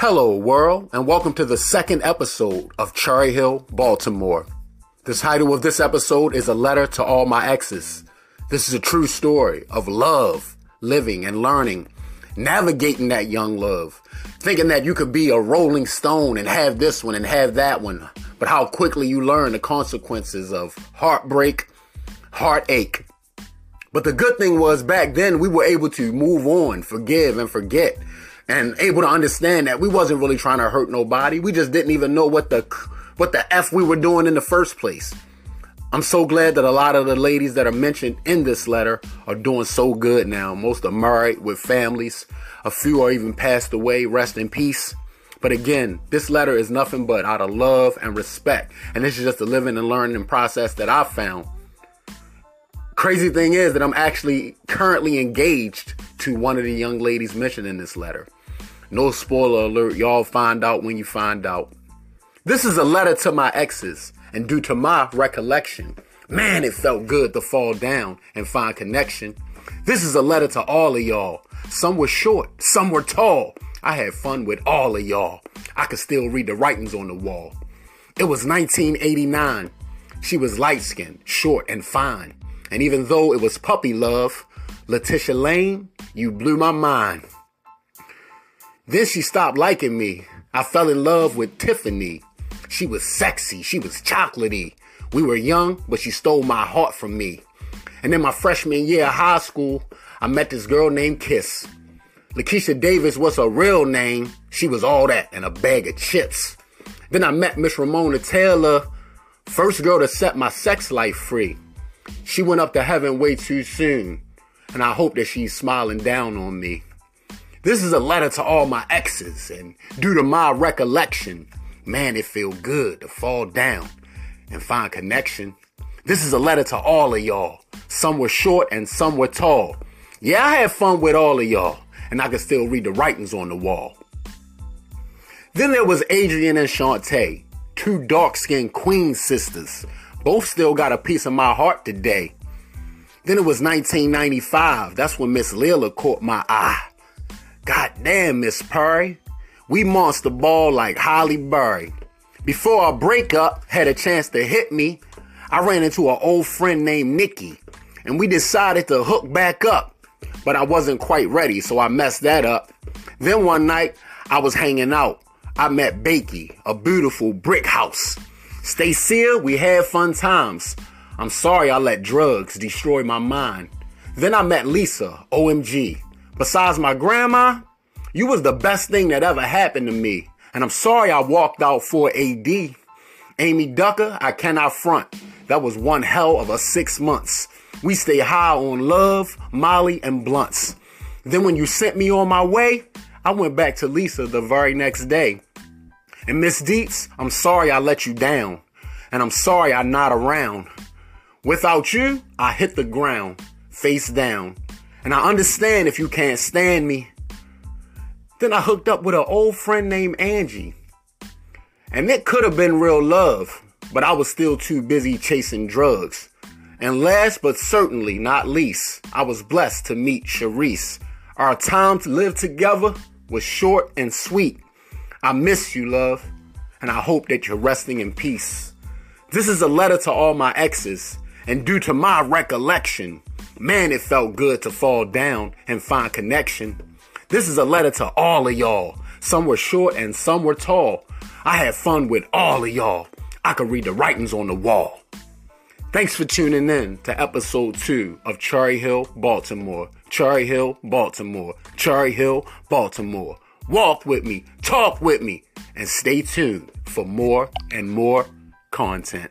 Hello, world, and welcome to the second episode of Cherry Hill, Baltimore. The title of this episode is A Letter to All My Exes. This is a true story of love, living, and learning, navigating that young love, thinking that you could be a rolling stone and have this one and have that one, but how quickly you learn the consequences of heartbreak, heartache. But the good thing was back then we were able to move on, forgive, and forget and able to understand that we wasn't really trying to hurt nobody. We just didn't even know what the what the f we were doing in the first place. I'm so glad that a lot of the ladies that are mentioned in this letter are doing so good now. Most are married with families. A few are even passed away. Rest in peace. But again, this letter is nothing but out of love and respect. And this is just a living and learning process that I found. Crazy thing is that I'm actually currently engaged to one of the young ladies mentioned in this letter. No spoiler alert, y'all find out when you find out. This is a letter to my exes, and due to my recollection, man, it felt good to fall down and find connection. This is a letter to all of y'all. Some were short, some were tall. I had fun with all of y'all. I could still read the writings on the wall. It was 1989. She was light skinned, short, and fine. And even though it was puppy love, Letitia Lane, you blew my mind. Then she stopped liking me. I fell in love with Tiffany. She was sexy. She was chocolatey. We were young, but she stole my heart from me. And then my freshman year of high school, I met this girl named Kiss. Lakeisha Davis was her real name. She was all that and a bag of chips. Then I met Miss Ramona Taylor, first girl to set my sex life free. She went up to heaven way too soon, and I hope that she's smiling down on me. This is a letter to all my exes, and due to my recollection, man, it feel good to fall down and find connection. This is a letter to all of y'all. Some were short and some were tall. Yeah, I had fun with all of y'all, and I can still read the writings on the wall. Then there was Adrian and Shantae, two dark-skinned queen sisters. Both still got a piece of my heart today. Then it was 1995. That's when Miss Lila caught my eye. God damn, Miss Perry. We monster ball like Halle Berry. Before our breakup had a chance to hit me, I ran into an old friend named Nikki, and we decided to hook back up. But I wasn't quite ready, so I messed that up. Then one night, I was hanging out. I met Bakey, a beautiful brick house. Stacia, we had fun times. I'm sorry I let drugs destroy my mind. Then I met Lisa, OMG. Besides my grandma, you was the best thing that ever happened to me. And I'm sorry I walked out for AD. Amy Ducker, I cannot front. That was one hell of a six months. We stay high on love, Molly, and blunts. Then when you sent me on my way, I went back to Lisa the very next day. And Miss Dietz, I'm sorry I let you down. And I'm sorry I'm not around. Without you, I hit the ground, face down. And I understand if you can't stand me. Then I hooked up with an old friend named Angie. And it could have been real love, but I was still too busy chasing drugs. And last but certainly not least, I was blessed to meet Sharice. Our time to live together was short and sweet. I miss you, love, and I hope that you're resting in peace. This is a letter to all my exes, and due to my recollection, Man, it felt good to fall down and find connection. This is a letter to all of y'all. Some were short and some were tall. I had fun with all of y'all. I could read the writings on the wall. Thanks for tuning in to episode two of Cherry Hill, Baltimore. Cherry Hill, Baltimore. Cherry Hill, Baltimore. Walk with me, talk with me, and stay tuned for more and more content.